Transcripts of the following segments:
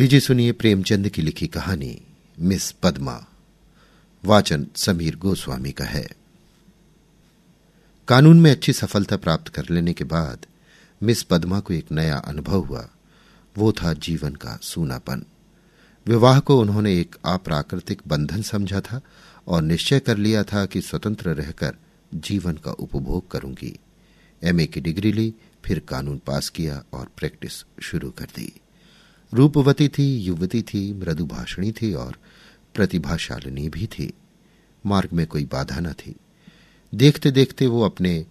लीजिए सुनिए प्रेमचंद की लिखी कहानी, मिस पद्मा। वाचन समीर गोस्वामी का है। कानून में अच्छी सफलता प्राप्त कर लेने के बाद मिस पद्मा को एक नया अनुभव हुआ। वो था जीवन का सूनापन। विवाह को उन्होंने एक अप्राकृतिक बंधन समझा था और निश्चय कर लिया था कि स्वतंत्र रहकर जीवन का उपभोग करूँगी। एमए की डिग्री ली, फिर कानून पास किया और प्रैक्टिस शुरू कर दी। रूपवती थी, युवती थी, मृदुभाषणी थी और प्रतिभाशालिनी भी थी। मार्ग में कोई बाधा न थी। देखते देखते वो अपने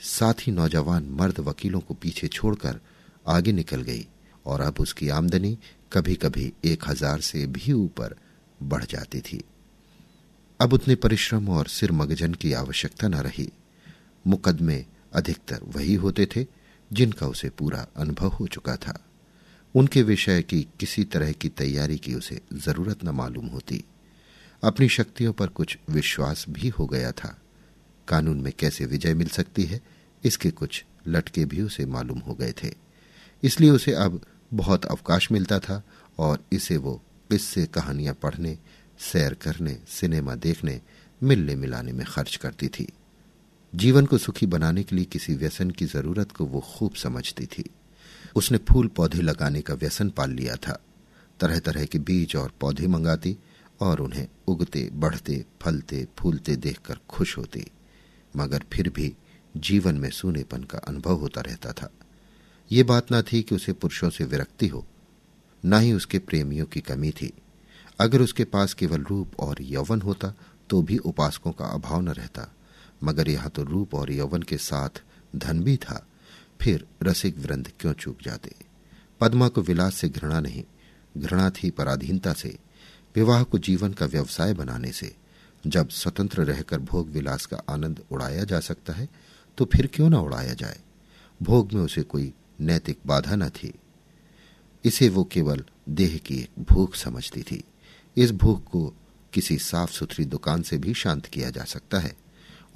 साथी नौजवान मर्द वकीलों को पीछे छोड़कर आगे निकल गई और अब उसकी आमदनी कभी कभी एक हज़ार से भी ऊपर बढ़ जाती थी। अब उतने परिश्रम और सिर मगजन की आवश्यकता न रही। मुकदमे अधिकतर वही होते थे जिनका उसे पूरा अनुभव हो चुका था। उनके विषय की किसी तरह की तैयारी की उसे ज़रूरत न मालूम होती। अपनी शक्तियों पर कुछ विश्वास भी हो गया था। कानून में कैसे विजय मिल सकती है, इसके कुछ लटके भी उसे मालूम हो गए थे। इसलिए उसे अब बहुत अवकाश मिलता था और इसे वो किस्से कहानियाँ पढ़ने, सैर करने, सिनेमा देखने, मिलने मिलाने में खर्च करती थी। जीवन को सुखी बनाने के लिए किसी व्यसन की ज़रूरत को वो खूब समझती थी। उसने फूल पौधे लगाने का व्यसन पाल लिया था। तरह तरह के बीज और पौधे मंगाती और उन्हें उगते, बढ़ते, फलते, फूलते देखकर खुश होती। मगर फिर भी जीवन में सूनेपन का अनुभव होता रहता था। ये बात ना थी कि उसे पुरुषों से विरक्ति हो, न ही उसके प्रेमियों की कमी थी। अगर उसके पास केवल रूप और यौवन होता तो भी उपासकों का अभाव न रहता। मगर यहाँ तो रूप और यौवन के साथ धन भी था। फिर रसिक वृंद क्यों चूक जाते? पद्मा को विलास से घृणा नहीं, घृणा थी पराधीनता से, विवाह को जीवन का व्यवसाय बनाने से। जब स्वतंत्र रहकर भोग विलास का आनंद उड़ाया जा सकता है तो फिर क्यों ना उड़ाया जाए? भोग में उसे कोई नैतिक बाधा न थी। इसे वो केवल देह की एक भूख समझती थी। इस भूख को किसी साफ़ सुथरी दुकान से भी शांत किया जा सकता है,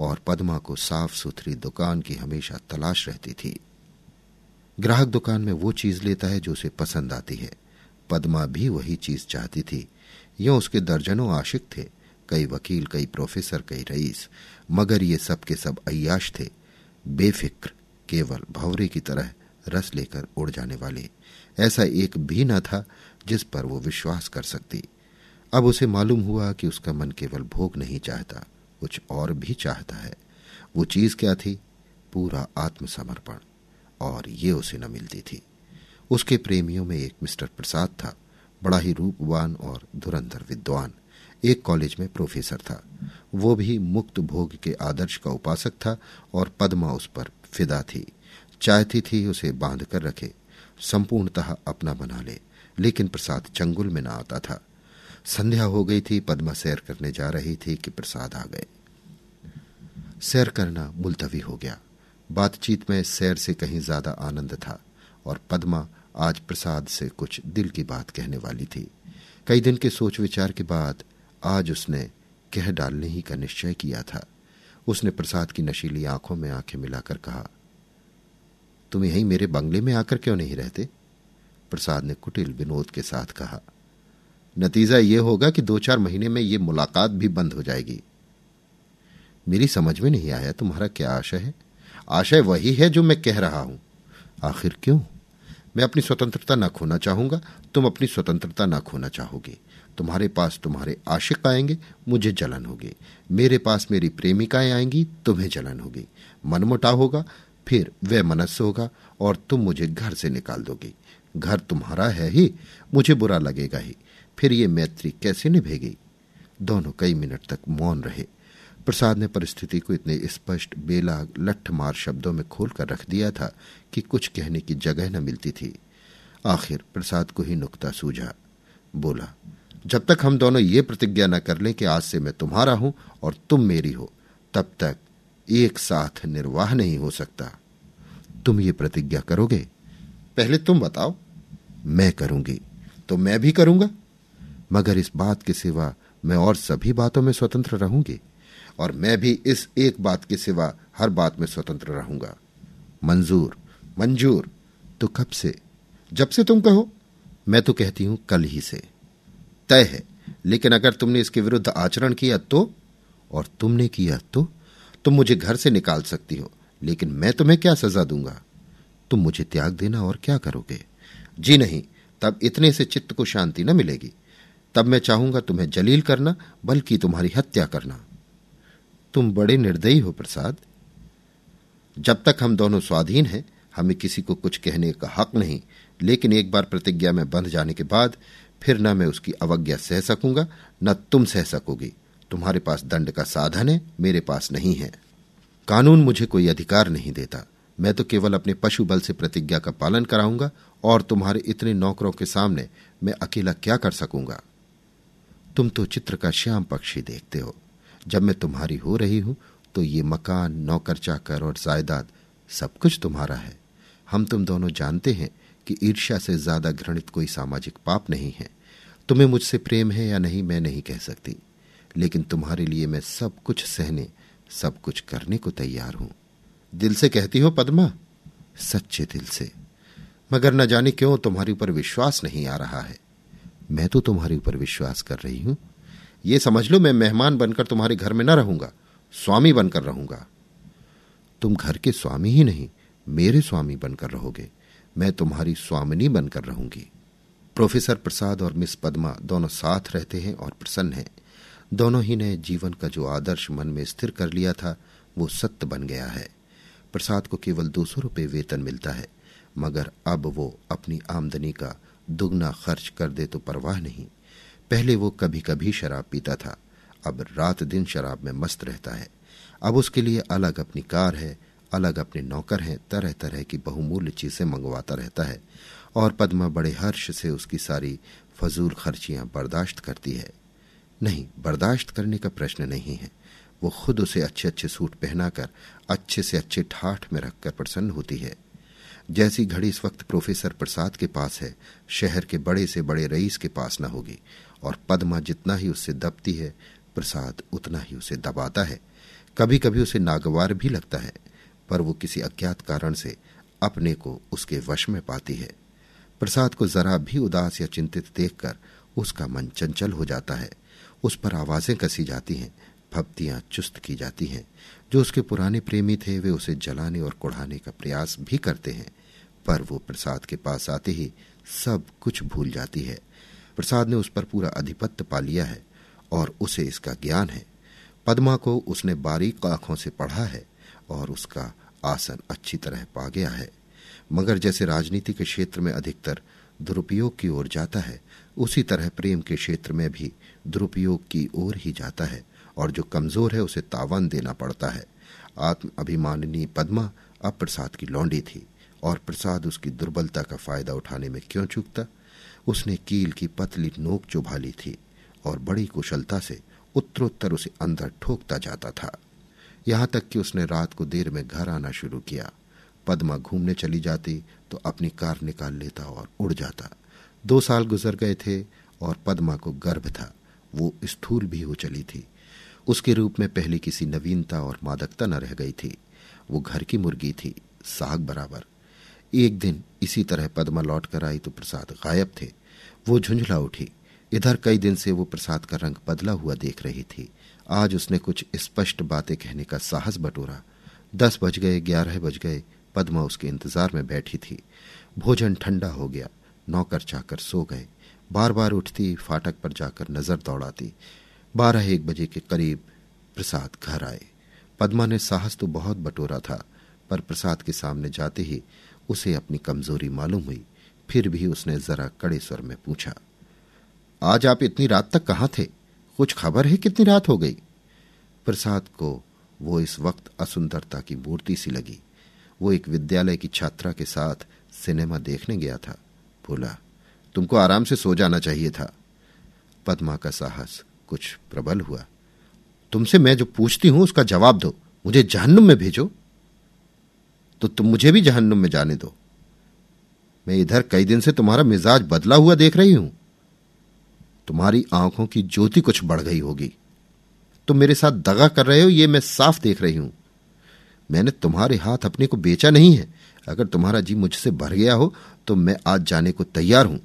और पद्मा को साफ़ सुथरी दुकान की हमेशा तलाश रहती थी। ग्राहक दुकान में वो चीज़ लेता है जो उसे पसंद आती है। पद्मा भी वही चीज़ चाहती थी। यो उसके दर्जनों आशिक थे, कई वकील, कई प्रोफेसर, कई रईस, मगर ये सब के सब अयाश थे। बेफिक्र, केवल भवरे की तरह रस लेकर उड़ जाने वाले। ऐसा एक भी न था जिस पर वो विश्वास कर सकती। अब उसे मालूम हुआ कि उसका मन केवल भोग नहीं चाहता, कुछ और भी चाहता है। वो चीज़ क्या थी? पूरा आत्मसमर्पण। और ये उसे न मिलती थी। उसके प्रेमियों में एक मिस्टर प्रसाद था, बड़ा ही रूपवान और धुरंधर विद्वान, एक कॉलेज में प्रोफेसर था। वो भी मुक्त भोग के आदर्श का उपासक था और पद्मा उस पर फिदा थी। चाहती थी उसे बाँध कर रखे, संपूर्णतः अपना बना ले, लेकिन प्रसाद चंगुल में न आता था। संध्या हो गई थी, पद्मा सैर करने जा रही थी कि प्रसाद आ गए। सैर करना मुलतवी हो गया। बातचीत में सैर से कहीं ज़्यादा आनंद था और पद्मा आज प्रसाद से कुछ दिल की बात कहने वाली थी। कई दिन के सोच विचार के बाद आज उसने कह डालने ही का निश्चय किया था। उसने प्रसाद की नशीली आँखों में आँखें मिलाकर कहा तुम यहीं मेरे बंगले में आकर क्यों नहीं रहते? प्रसाद ने कुटिल विनोद के साथ कहा, नतीजा यह होगा कि दो चार महीने में यह मुलाकात भी बंद हो जाएगी। मेरी समझ में नहीं आया तुम्हारा क्या आशय है? आशय वही है जो मैं कह रहा हूँ। आखिर क्यों? मैं अपनी स्वतंत्रता न खोना चाहूँगा, तुम अपनी स्वतंत्रता न खोना चाहोगे। तुम्हारे पास तुम्हारे आशिक आएँगे, मुझे जलन होगी। मेरे पास मेरी प्रेमिकाएँ आएँगी, तुम्हें जलन होगी। मनमुटाव होगा, फिर वह मनस्य होगा और तुम मुझे घर से निकाल दोगे। घर तुम्हारा है ही, मुझे बुरा लगेगा ही। फिर ये मैत्री कैसे निभेगी? दोनों कई मिनट तक मौन रहे। प्रसाद ने परिस्थिति को इतने स्पष्ट, बेलाग लठ मार शब्दों में खोलकर रख दिया था कि कुछ कहने की जगह न मिलती थी। आखिर प्रसाद को ही नुकता सूझा। बोला, जब तक हम दोनों ये प्रतिज्ञा न कर लें कि आज से मैं तुम्हारा हूँ और तुम मेरी हो, तब तक एक साथ निर्वाह नहीं हो सकता। तुम ये प्रतिज्ञा करोगे? पहले तुम बताओ। मैं करूँगी तो मैं भी करूँगा। मगर इस बात के सिवा मैं और सभी बातों में स्वतंत्र रहूँगी। और मैं भी इस एक बात के सिवा हर बात में स्वतंत्र रहूँगा। मंजूर मंजूर तो कब से? जब से तुम कहो, मैं तो कहती हूँ कल ही से। तय है, लेकिन अगर तुमने इसके विरुद्ध आचरण किया तो और तुमने किया तो तुम मुझे घर से निकाल सकती हो, लेकिन मैं तुम्हें क्या सजा दूँगा? तुम मुझे त्याग देना और क्या करोगे? जी नहीं, तब इतने से चित्त को शांति न मिलेगी। तब मैं चाहूँगा तुम्हें जलील करना, बल्कि तुम्हारी हत्या करना। तुम बड़े निर्दयी हो, प्रसाद। जब तक हम दोनों स्वाधीन हैं, हमें किसी को कुछ कहने का हक नहीं, लेकिन एक बार प्रतिज्ञा में बंध जाने के बाद फिर न मैं उसकी अवज्ञा सह सकूँगा, न तुम सह सकोगी। तुम्हारे पास दंड का साधन है, मेरे पास नहीं है। कानून मुझे कोई अधिकार नहीं देता। मैं तो केवल अपने पशु बल से प्रतिज्ञा का पालन कराऊँगा, और तुम्हारे इतने नौकरों के सामने मैं अकेला क्या कर सकूँगा? तुम तो चित्र का श्याम पक्षी देखते हो। जब मैं तुम्हारी हो रही हूँ तो ये मकान, नौकर, चाकर और जायदाद सब कुछ तुम्हारा है। हम तुम दोनों जानते हैं कि ईर्ष्या से ज़्यादा घृणित कोई सामाजिक पाप नहीं है। तुम्हें मुझसे प्रेम है या नहीं, मैं नहीं कह सकती। लेकिन तुम्हारे लिए मैं सब कुछ सहने, सब कुछ करने को तैयार हूँ। दिल से कहती हो, पद्मा? सच्चे दिल से। मगर न जाने क्यों तुम्हारे ऊपर विश्वास नहीं आ रहा है। मैं तो तुम्हारे ऊपर विश्वास कर रही हूँ ये समझ लो मैं मेहमान बनकर तुम्हारे घर में न रहूँगा, स्वामी बनकर रहूँगा। तुम घर के स्वामी ही नहीं, मेरे स्वामी बनकर रहोगे। मैं तुम्हारी स्वामिनी बनकर रहूँगी। प्रोफेसर प्रसाद और मिस पद्मा दोनों साथ रहते हैं और प्रसन्न हैं। दोनों ही ने जीवन का जो आदर्श मन में स्थिर कर लिया था, वो सत्य बन गया है। प्रसाद को केवल दो सौ रुपये वेतन मिलता है, मगर अब वो अपनी आमदनी का दुगना खर्च कर दे तो परवाह नहीं। पहले वो कभी कभी शराब पीता था। अब रात दिन शराब में मस्त रहता है। अब उसके लिए अलग अपनी कार है, अलग अपने नौकर हैं तरह तरह की बहुमूल्य चीज़ें मंगवाता रहता है और पद्मा बड़े हर्ष से उसकी सारी फजूल खर्चियाँ बर्दाश्त करती है। नहीं, बर्दाश्त करने का प्रश्न नहीं है। वो खुद उसे अच्छे अच्छे सूट पहनाकर, अच्छे से अच्छे ठाठ में रखकर प्रसन्न होती है। जैसी घड़ी इस वक्त प्रोफेसर प्रसाद के पास है, शहर के बड़े से बड़े रईस के पास न होगी, और पद्मा जितना ही उससे दबती है, प्रसाद उतना ही उसे दबाता है। कभी कभी उसे नागवार भी लगता है, पर वो किसी अज्ञात कारण से अपने को उसके वश में पाती है। प्रसाद को जरा भी उदास या चिंतित देखकर उसका मन चंचल हो जाता है, उस पर आवाज़ें कसी जाती हैं भक्तियाँ चुस्त की जाती हैं। जो उसके पुराने प्रेमी थे, वे उसे जलाने और कुढ़ाने का प्रयास भी करते हैं। पर वो प्रसाद के पास आते ही सब कुछ भूल जाती है। प्रसाद ने उस पर पूरा अधिपत्य पा लिया है और उसे इसका ज्ञान है। पद्मा को उसने बारीक आँखों से पढ़ा है और उसका आसन अच्छी तरह पा गया है। मगर जैसे राजनीति के क्षेत्र में अधिकतर दुरुपयोग की ओर जाता है, उसी तरह प्रेम के क्षेत्र में भी दुरुपयोग की ओर ही जाता है। और जो कमज़ोर है उसे तावन देना पड़ता है। आत्म अभिमानिनी पद्मा अब प्रसाद की लौंडी थी, और प्रसाद उसकी दुर्बलता का फ़ायदा उठाने में क्यों चूकता? उसने कील की पतली नोक चुभा ली थी, और बड़ी कुशलता से उत्तरोत्तर उसे अंदर ठोकता जाता था। यहाँ तक कि उसने रात को देर में घर आना शुरू किया। पद्मा घूमने चली जाती तो अपनी कार निकाल लेता और उड़ जाता। दो साल गुजर गए थे, और पद्मा को गर्भ था। वो स्थूल भी हो चली थी। उसके रूप में पहले किसी नवीनता और मादकता न रह गई थी। वो घर की मुर्गी थी, साग बराबर। एक दिन इसी तरह पद्मा लौट कर आई तो प्रसाद गायब थे। वो झुंझला उठी। इधर कई दिन से वो प्रसाद का रंग बदला हुआ देख रही थी। आज उसने कुछ स्पष्ट बातें कहने का साहस बटोरा। दस बज गए, ग्यारह बज गए। पद्मा उसके इंतज़ार में बैठी थी। भोजन ठंडा हो गया। नौकर चाकर सो गए। बार बार उठती, फाटक पर जाकर नज़र दौड़ाती। बारह एक बजे के करीब प्रसाद घर आए। पद्मा ने साहस तो बहुत बटोरा था, पर प्रसाद के सामने जाते ही उसे अपनी कमज़ोरी मालूम हुई। फिर भी उसने जरा कड़े स्वर में पूछा, आज आप इतनी रात तक कहाँ थे? कुछ खबर है कितनी रात हो गई? प्रसाद को वो इस वक्त असुंदरता की मूर्ति सी लगी। वो एक विद्यालय की छात्रा के साथ सिनेमा देखने गया था। बोला तुमको आराम से सो जाना चाहिए था। पद्मा का साहस कुछ प्रबल हुआ। तुमसे मैं जो पूछती हूँ, उसका जवाब दो। मुझे जहन्नुम में भेजो। तो तुम मुझे भी जहन्नुम में जाने दो। मैं इधर कई दिन से तुम्हारा मिजाज बदला हुआ देख रही हूँ। तुम्हारी आँखों की ज्योति कुछ बढ़ गई होगी। तुम मेरे साथ दगा कर रहे हो, ये मैं साफ़ देख रही हूँ। मैंने तुम्हारे हाथ अपने को बेचा नहीं है। अगर तुम्हारा जी मुझसे भर गया हो तो मैं आज जाने को तैयार हूँ।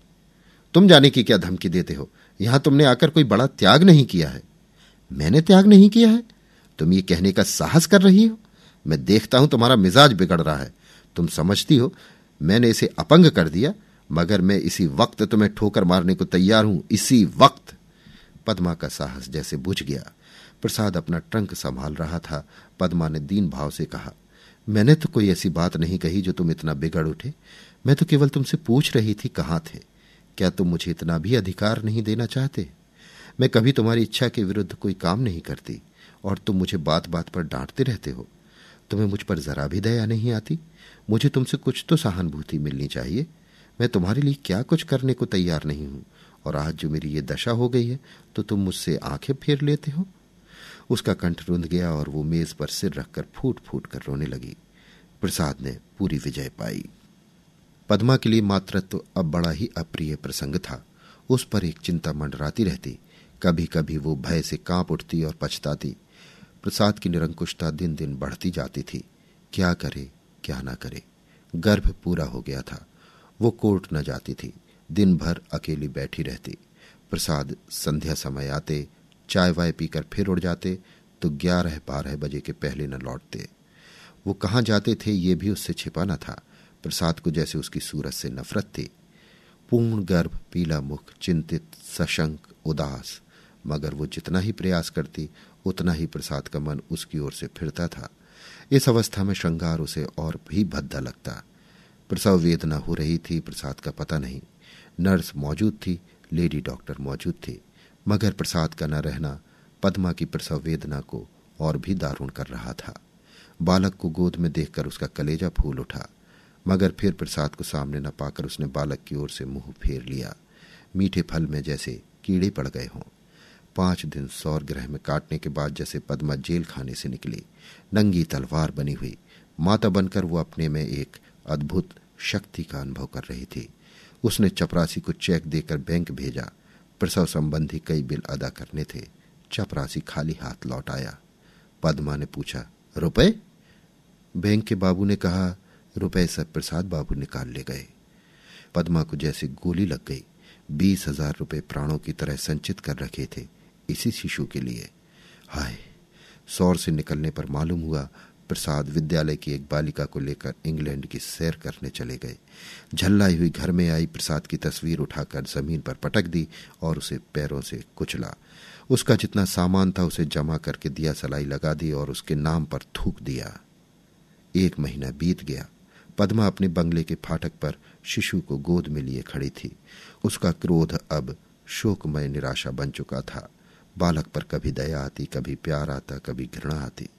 तुम जाने की क्या धमकी देते हो? यहाँ तुमने आकर कोई बड़ा त्याग नहीं किया है। मैंने त्याग नहीं किया है। तुम ये कहने का साहस कर रही हो? मैं देखता हूँ तुम्हारा मिजाज बिगड़ रहा है। तुम समझती हो, मैंने इसे अपंग कर दिया, मगर मैं इसी वक्त तुम्हें ठोकर मारने को तैयार हूँ, इसी वक्त। पद्मा का साहस जैसे बुझ गया। प्रसाद अपना ट्रंक संभाल रहा था। पद्मा ने दीन भाव से कहा, मैंने तो कोई ऐसी बात नहीं कही जो तुम इतना बिगड़ उठे। मैं तो केवल तुमसे पूछ रही थी कहाँ थे? क्या तुम मुझे इतना भी अधिकार नहीं देना चाहते? मैं कभी तुम्हारी इच्छा के विरुद्ध कोई काम नहीं करती, और तुम मुझे बात बात पर डांटते रहते हो। तुम्हें मुझ पर जरा भी दया नहीं आती? मुझे तुमसे कुछ तो सहानुभूति मिलनी चाहिए। मैं तुम्हारे लिए क्या कुछ करने को तैयार नहीं हूँ, और आज जो मेरी ये दशा हो गई है तो तुम मुझसे आँखें फेर लेते हो? उसका कंठ रुंध गया, और वो मेज पर सिर रखकर फूट फूट कर रोने लगी। प्रसाद ने पूरी विजय पाई। पद्मा के लिए मातृत्व अब बड़ा ही अप्रिय प्रसंग था। उस पर एक चिंता मंडराती रहती। कभी कभी वो भय से काँप उठती और पछताती। प्रसाद की निरंकुशता दिन दिन बढ़ती जाती थी। क्या करे, क्या ना करे। गर्भ पूरा हो गया था। वो कोर्ट न जाती थी। दिन भर अकेली बैठी रहती। प्रसाद संध्या समय आते चाय वाय पीकर फिर उड़ जाते तो ग्यारह बारह बजे के पहले न लौटते। वो कहाँ जाते थे, ये भी उससे छिपा न था। प्रसाद को जैसे उसकी सूरत से नफरत थी। पूर्ण गर्भ, पीला मुख, चिंतित, सशंक, उदास, मगर वो जितना ही प्रयास करती, उतना ही प्रसाद का मन उसकी ओर से फिरता था। इस अवस्था में श्रृंगार उसे और भी भद्दा लगता। प्रसव वेदना हो रही थी, प्रसाद का पता नहीं। नर्स मौजूद थी, लेडी डॉक्टर मौजूद थी, मगर प्रसाद का न रहना पद्मा की प्रसव वेदना को और भी दारुण कर रहा था। बालक को गोद में देखकर उसका कलेजा फूल उठा। मगर फिर प्रसाद को सामने न पाकर उसने बालक की ओर से मुँह फेर लिया। मीठे फल में जैसे कीड़े पड़ गए हों। पाँच दिन सौर ग्रह में काटने के बाद जैसे पद्मा जेल खाने से निकली। नंगी तलवार बनी हुई। माता बनकर वो अपने में एक अद्भुत शक्ति का अनुभव कर रही थी। उसने चपरासी को चेक देकर बैंक भेजा। प्रसव संबंधी कई बिल अदा करने थे। चपरासी खाली हाथ लौट आया। पद्मा ने पूछा, रुपए? बैंक के बाबू ने कहा रुपए सब प्रसाद बाबू निकाल ले गए। पद्मा को जैसे गोली लग गई। बीस हज़ार रुपये प्राणों की तरह संचित कर रखे थे इसी शिशु के लिए। हाय, सौर से निकलने पर मालूम हुआ प्रसाद विद्यालय की एक बालिका को लेकर इंग्लैंड की सैर करने चले गए। झल्लाई हुई घर में आई, प्रसाद की तस्वीर उठाकर ज़मीन पर पटक दी और उसे पैरों से कुचला। उसका जितना सामान था उसे जमा करके दिया, सलाई लगा दी और उसके नाम पर थूक दिया। एक महीना बीत गया। पद्मा अपने बंगले के फाटक पर शिशु को गोद में लिए खड़ी थी। उसका क्रोध अब शोकमय निराशा बन चुका था। बालक पर कभी दया आती, कभी प्यार आता, कभी घृणा आती।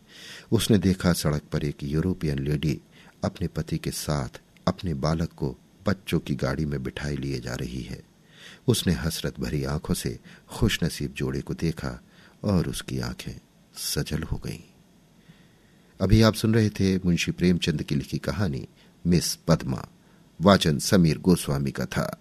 उसने देखा सड़क पर एक यूरोपियन लेडी अपने पति के साथ अपने बालक को बच्चों की गाड़ी में बिठाई लिए जा रही है। उसने हसरत भरी आँखों से खुशनसीब जोड़े को देखा और उसकी आँखें सजल हो गईं। अभी आप सुन रहे थे मुंशी प्रेमचंद की लिखी कहानी मिस पद्मा। वाचन समीर गोस्वामी का था।